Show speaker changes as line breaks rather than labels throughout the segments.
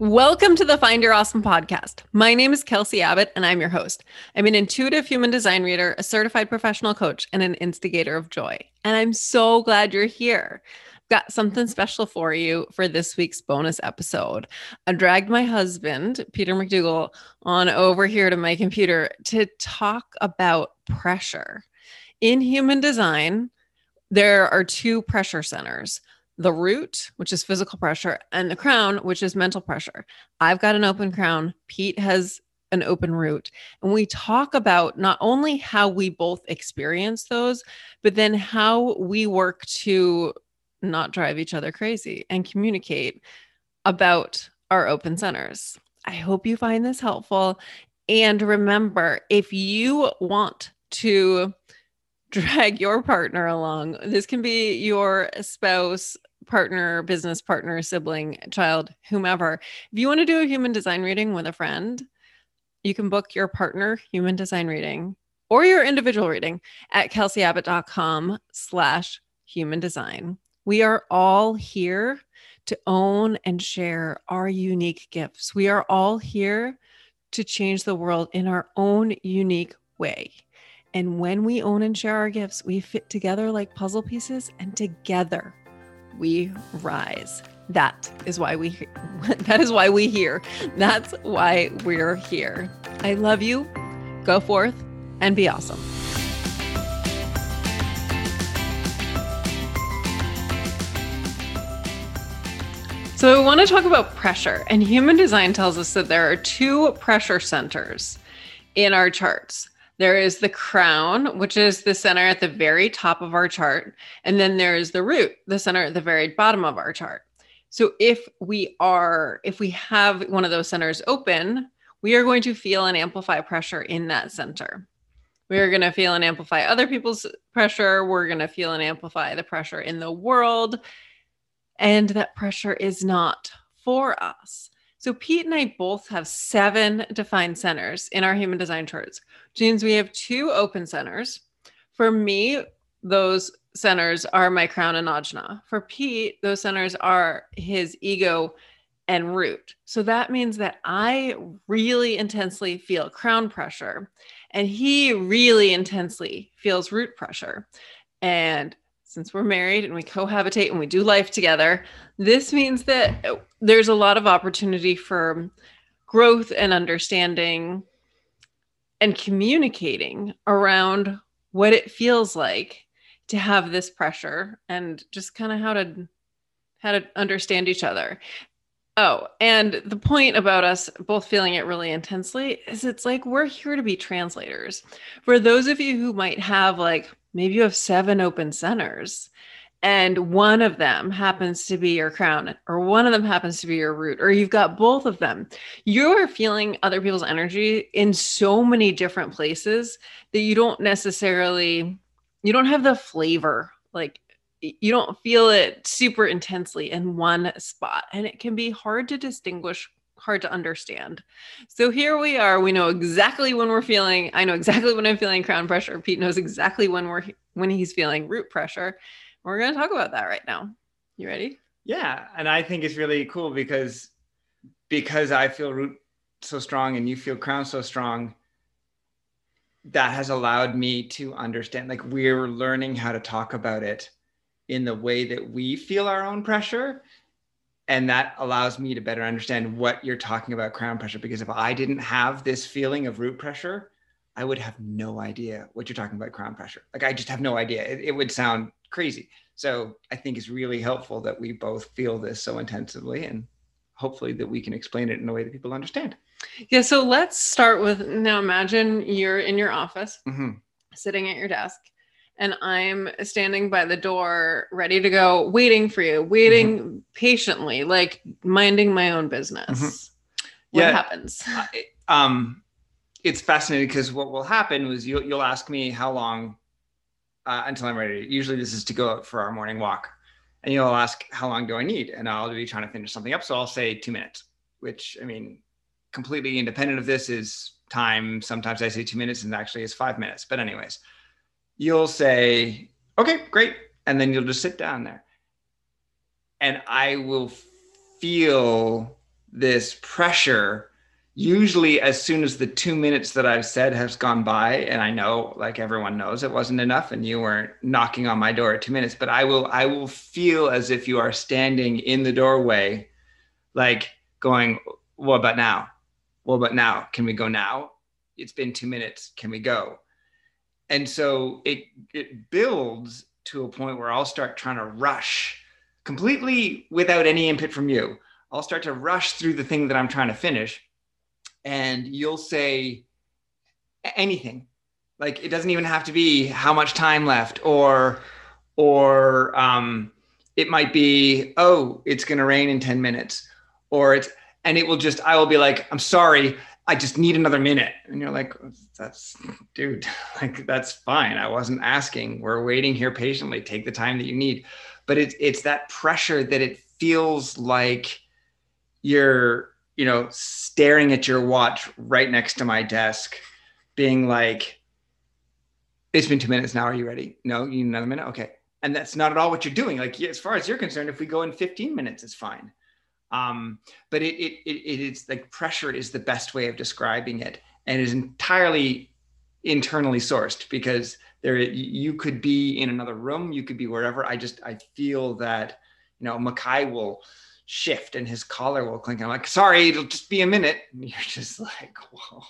Welcome to the Find Your Awesome podcast. My name is Kelsey Abbott, and I'm your host. I'm an intuitive human design reader, a certified professional coach, and an instigator of joy. And I'm so glad you're here. I've got something special for you for this week's bonus episode. I dragged my husband, Peter McDougall, on over here to my computer to talk about pressure. In human design, there are two pressure centers the root, which is physical pressure, and the crown, which is mental pressure. I've got an open crown. Pete has an open root. And we talk about not only how we both experience those, but then how we work to not drive each other crazy and communicate about our open centers. I hope you find this helpful. And remember, if you want to drag your partner along, this can be your spouse, partner, business partner, sibling, child, whomever. If you want to do a human design reading with a friend, you can book your partner human design reading or your individual reading at kelseyabbott.com slash human design. We are all here to own and share our unique gifts. We are all here to change the world in our own unique way. And when we own and share our gifts, we fit together like puzzle pieces, and together we rise. That is why we that is why we here. That's why we're here. I love you. Go forth and be awesome. So, I want to talk about pressure. And human design tells us that there are two pressure centers in our charts. There is the crown, which is the center at the very top of our chart. And then there is the root, the center at the very bottom of our chart. So if we are, if we have one of those centers open, we are going to feel and amplify pressure in that center. We are going to feel and amplify other people's pressure. We're going to feel and amplify the pressure in the world. And that pressure is not for us. So Pete and I both have seven defined centers in our human design charts, which means we have two open centers. For me, those centers are my crown and ajna. For Pete, those centers are his ego and root. So that means that I really intensely feel crown pressure and he really intensely feels root pressure. And since we're married and we cohabitate and we do life together, this means that uh, there's a lot of opportunity for growth and understanding and communicating around what it feels like to have this pressure and just kind of how to how to understand each other. Oh, and the point about us both feeling it really intensely is it's like we're here to be translators. For those of you who might have like maybe you have seven open centers and one of them happens to be your crown or one of them happens to be your root or you've got both of them you're feeling other people's energy in so many different places that you don't necessarily you don't have the flavor like you don't feel it super intensely in one spot and it can be hard to distinguish hard to understand. So here we are. We know exactly when we're feeling. I know exactly when I'm feeling crown pressure. Pete knows exactly when we're when he's feeling root pressure. We're going to talk about that right now. You ready?
Yeah, and I think it's really cool because because I feel root so strong and you feel crown so strong. That has allowed me to understand. Like we're learning how to talk about it in the way that we feel our own pressure. And that allows me to better understand what you're talking about crown pressure. Because if i didn't have this feeling of root pressure i would have no idea what you're talking about crown pressure. Like i just have no idea. It, it would sound crazy. So i think it's really helpful that we both feel this so intensively and hopefully that we can explain it in a way that people understand.
Yeah so let's start with now imagine you're in your office mm-hmm. sitting at your desk and I'm standing by the door, ready to go, waiting for you, waiting mm-hmm. patiently, like minding my own business. Mm-hmm. What yeah, happens?
um, it's fascinating because what will happen is you'll, you'll ask me how long uh, until I'm ready. Usually, this is to go out for our morning walk, and you'll ask how long do I need, and I'll be trying to finish something up, so I'll say two minutes. Which I mean, completely independent of this is time. Sometimes I say two minutes, and actually it's five minutes. But anyways you'll say, okay, great. And then you'll just sit down there. And I will feel this pressure usually as soon as the two minutes that I've said has gone by, and I know like everyone knows it wasn't enough and you weren't knocking on my door at two minutes, but I will I will feel as if you are standing in the doorway, like going, What about now? What about now? Can we go now? It's been two minutes. Can we go? And so it it builds to a point where I'll start trying to rush completely without any input from you. I'll start to rush through the thing that I'm trying to finish and you'll say anything like it doesn't even have to be how much time left or or um, it might be oh it's going to rain in 10 minutes or it's and it will just i will be like i'm sorry i just need another minute and you're like that's dude like that's fine i wasn't asking we're waiting here patiently take the time that you need but it's it's that pressure that it feels like you're you know, staring at your watch right next to my desk, being like, it's been two minutes now. Are you ready? No, you need another minute? Okay. And that's not at all what you're doing. Like, as far as you're concerned, if we go in 15 minutes, it's fine. Um, but it, it, it, it is like pressure is the best way of describing it and is entirely internally sourced because there you could be in another room you could be wherever i just i feel that you know mackay will shift and his collar will clink. I'm like, sorry, it'll just be a minute. And you're just like, whoa.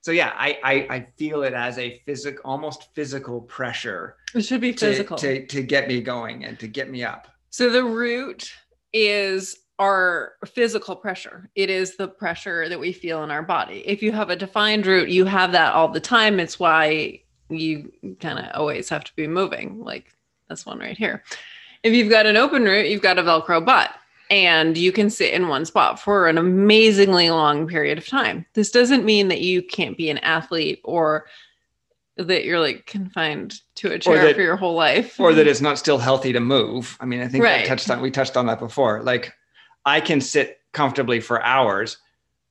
So yeah, I, I, I feel it as a physical, almost physical pressure.
It should be physical
to, to, to get me going and to get me up.
So the root is our physical pressure. It is the pressure that we feel in our body. If you have a defined root, you have that all the time. It's why you kind of always have to be moving, like this one right here. If you've got an open root, you've got a Velcro butt and you can sit in one spot for an amazingly long period of time. This doesn't mean that you can't be an athlete or that you're like confined to a chair that, for your whole life
or that it's not still healthy to move. I mean, I think right. touched on we touched on that before. Like I can sit comfortably for hours,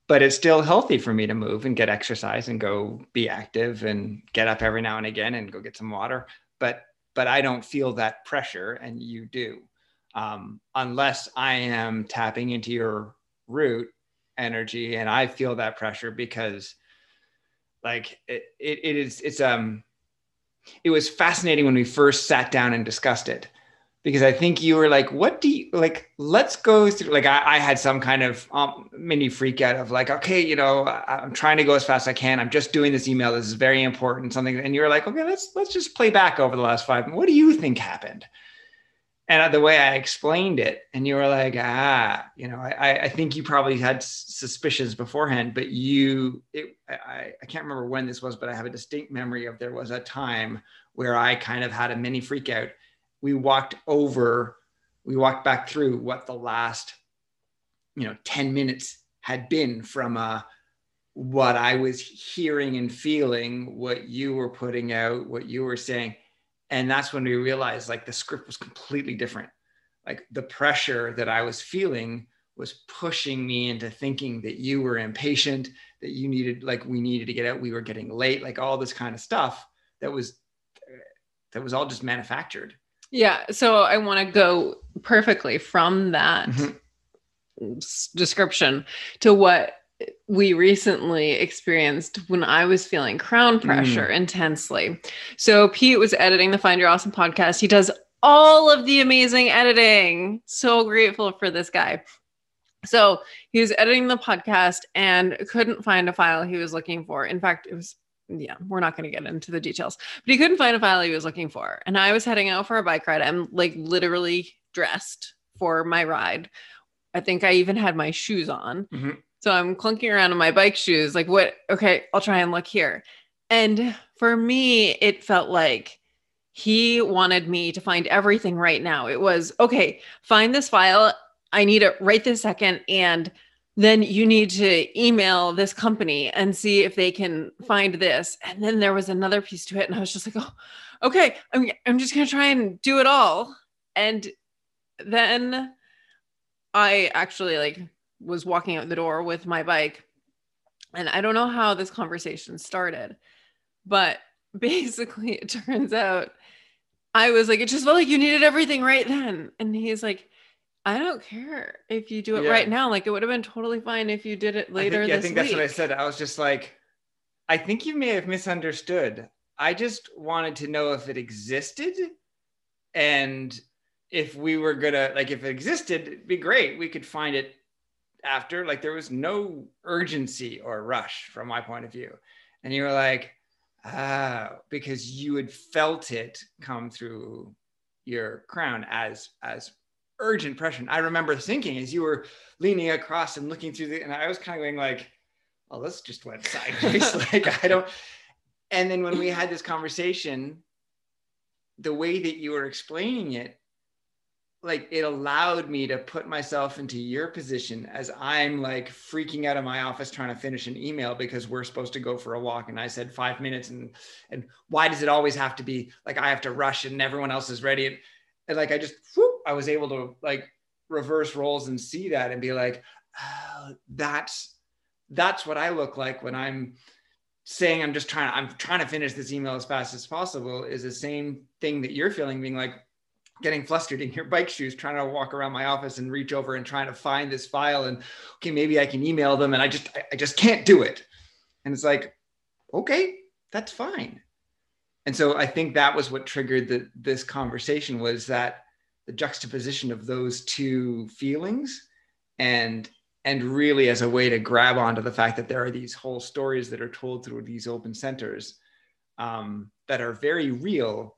but it's still healthy for me to move and get exercise and go be active and get up every now and again and go get some water. But but I don't feel that pressure and you do um, unless I am tapping into your root energy and I feel that pressure because like it, it, it is it's um it was fascinating when we first sat down and discussed it because I think you were like, what do you like? Let's go through. Like, I, I had some kind of um, mini freak out of like, okay, you know, I, am trying to go as fast as I can. I'm just doing this email. This is very important. Something, and you're like, okay, let's let's just play back over the last five. What do you think happened? and the way I explained it, and you were like, ah, you know, I, I think you probably had suspicions beforehand, but you, it, I, I can't remember when this was, but I have a distinct memory of there was a time where I kind of had a mini freak out. We walked over, we walked back through what the last, you know, 10 minutes had been from uh, what I was hearing and feeling, what you were putting out, what you were saying. And that's when we realized like the script was completely different. Like the pressure that i was feeling was pushing me into thinking that you were impatient that you needed like we needed to get out we were getting late like all this kind of stuff that was that was all just manufactured
yeah so i want to go perfectly from that mm-hmm. description to what we recently experienced when I was feeling crown pressure mm. intensely. So Pete was editing the Find Your Awesome podcast. He does all of the amazing editing. So grateful for this guy. So he was editing the podcast and couldn't find a file he was looking for. In fact, it was yeah, we're not going to get into the details, but he couldn't find a file he was looking for. And I was heading out for a bike ride. I'm like literally dressed for my ride. I think I even had my shoes on. Mm-hmm. So I'm clunking around in my bike shoes, like, what? Okay, I'll try and look here. And for me, it felt like he wanted me to find everything right now. It was, okay, find this file. I need it right this second. And then you need to email this company and see if they can find this. And then there was another piece to it. And I was just like, oh, okay, I'm, I'm just going to try and do it all. And then I actually like was walking out the door with my bike. And I don't know how this conversation started, but basically, it turns out I was like, it just felt like you needed everything right then. And he's like, I don't care if you do it
Yeah.
right now. Like it would have been totally fine if you did it later
I think, yeah, I think
week.
that's what I said. I was just like, I think you may have misunderstood. I just wanted to know if it existed and if we were gonna like if it existed, it'd be great. We could find it after. Like there was no urgency or rush from my point of view. And you were like, ah, because you had felt it come through your crown as as urgent pressure. I remember thinking as you were leaning across and looking through the, and I was kind of going like, oh, this just went sideways. like I don't. And then when we had this conversation, the way that you were explaining it, like it allowed me to put myself into your position as I'm like freaking out of my office trying to finish an email because we're supposed to go for a walk and I said 5 minutes and and why does it always have to be like I have to rush and everyone else is ready and, and like I just whoop, I was able to like reverse roles and see that and be like oh, that's that's what I look like when I'm saying I'm just trying I'm trying to finish this email as fast as possible is the same thing that you're feeling being like getting flustered in your bike shoes trying to walk around my office and reach over and trying to find this file and okay maybe I can email them and I just I just can't do it. And it's like okay that's fine and so I think that was what triggered the, this conversation was that the juxtaposition of those two feelings and and really as a way to grab onto the fact that there are these whole stories that are told through these open centers um, that are very real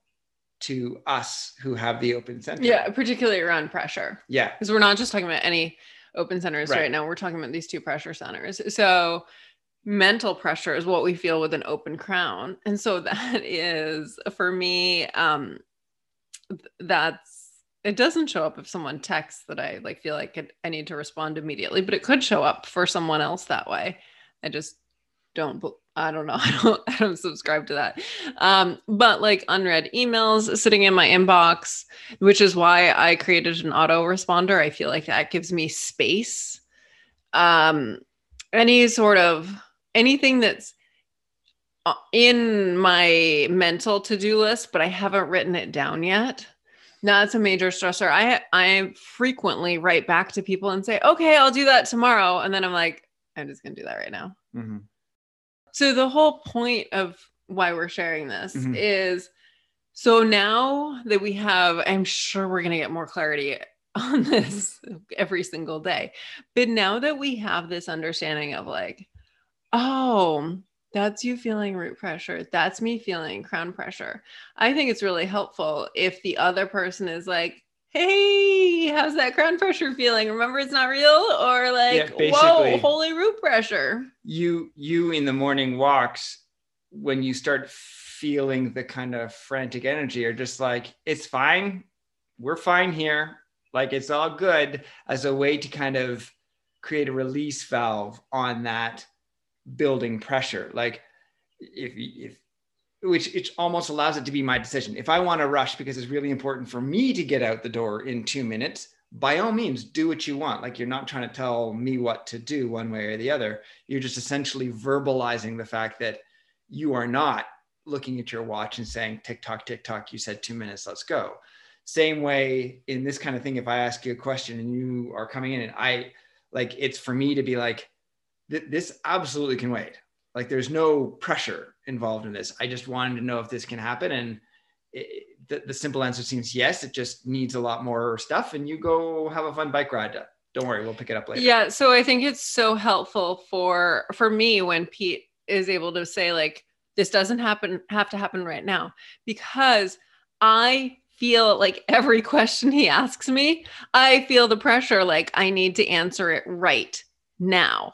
to us who have the open center.
yeah, particularly around pressure.
Yeah.
Because we're not just talking about any open centers right.
Right.
now. We're talking about these two pressure centers. So mental pressure is what we feel with an open crown. And so that is for me, um, that's it doesn't show up if someone texts that I like feel like it, I need to respond immediately, but it could show up for someone else that way. I just don't I don't know. I don't I don't subscribe to that. Um, but like unread emails sitting in my inbox, which is why I created an autoresponder. I feel like that gives me space. Um, any sort of anything that's uh, in my mental to-do list, but I haven't written it down yet. Now that's a major stressor. I I frequently write back to people and say, "Okay, I'll do that tomorrow," and then I'm like, "I'm just gonna do that right now."
Mhm.
So the whole point of why we're sharing this
Mhm.
is so now that we have, I'm sure we're going to get more clarity on this every single day. But now that we have this understanding of like, oh, that's you feeling root pressure, that's me feeling crown pressure. I think it's really helpful if the other person is like, Hey, how's that crown pressure feeling? Remember, it's not real, or like, whoa, holy root pressure.
You you in the morning walks when you start feeling the kind of frantic energy are just like it's fine. We're fine here. Like it's all good as a way to kind of create a release valve on that building pressure. Like if if which it almost allows it to be my decision. If I want to rush because it's really important for me to get out the door in two minutes, by all means, do what you want. Like you're not trying to tell me what to do one way or the other. You're just essentially verbalizing the fact that you are not looking at your watch and saying, tick tock, tick tock, you said two minutes, let's go. Same way in this kind of thing, if I ask you a question and you are coming in and I like, it's for me to be like, "Th- this absolutely can wait. Like there's no pressure involved in this. I just wanted to know if this can happen. And it, the, the simple answer seems yes. It just needs a lot more stuff. And you go have a fun bike ride. Don't worry, we'll pick it up later.
Yeah, so I think it's so helpful for for me when Pete is able to say like this doesn't happen have to happen right now because I feel like every question he asks me, I feel the pressure like I need to answer it right now.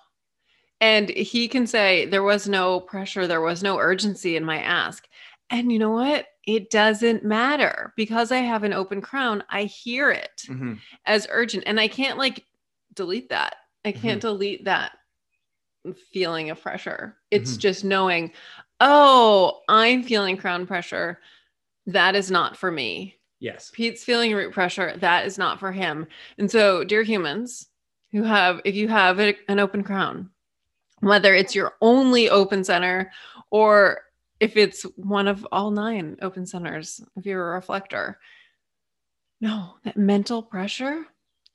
And he can say there was no pressure, there was no urgency in my ask. And you know what? It doesn't matter because I have an open crown. I hear it
Mhm.
as urgent and I can't like delete that. I can't delete that feeling of pressure. It's
Mhm.
just knowing, oh, I'm feeling crown pressure. That is not for me.
Yes.
Pete's feeling root pressure. That is not for him. And so, dear humans who have, if you have an open crown, whether it's your only open center or if it's one of all nine open centers, if you're a reflector, no, that mental pressure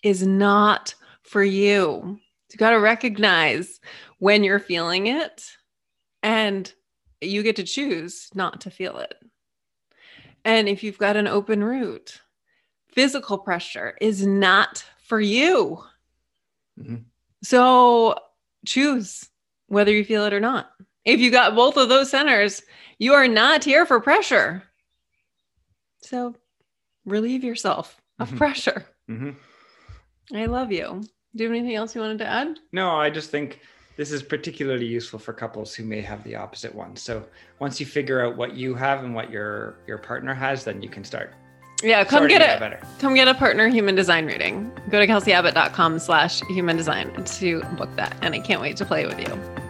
is not for you. You got to recognize when you're feeling it and you get to choose not to feel it. And if you've got an open root, physical pressure is not for you. Mm-hmm. So choose whether you feel it or not. If you got both of those centers, you are not here for pressure. So relieve yourself of mm-hmm. pressure. Mm-hmm. I love you. Do you have anything else you wanted to add?
No, I just think this is particularly useful for couples who may have the opposite one. So once you figure out what you have and what your your partner has, then you can start.
Yeah, come get it. Better. Come get a partner human design reading. Go to kelseyabbott.com slash human design to book that. And I can't wait to play with you.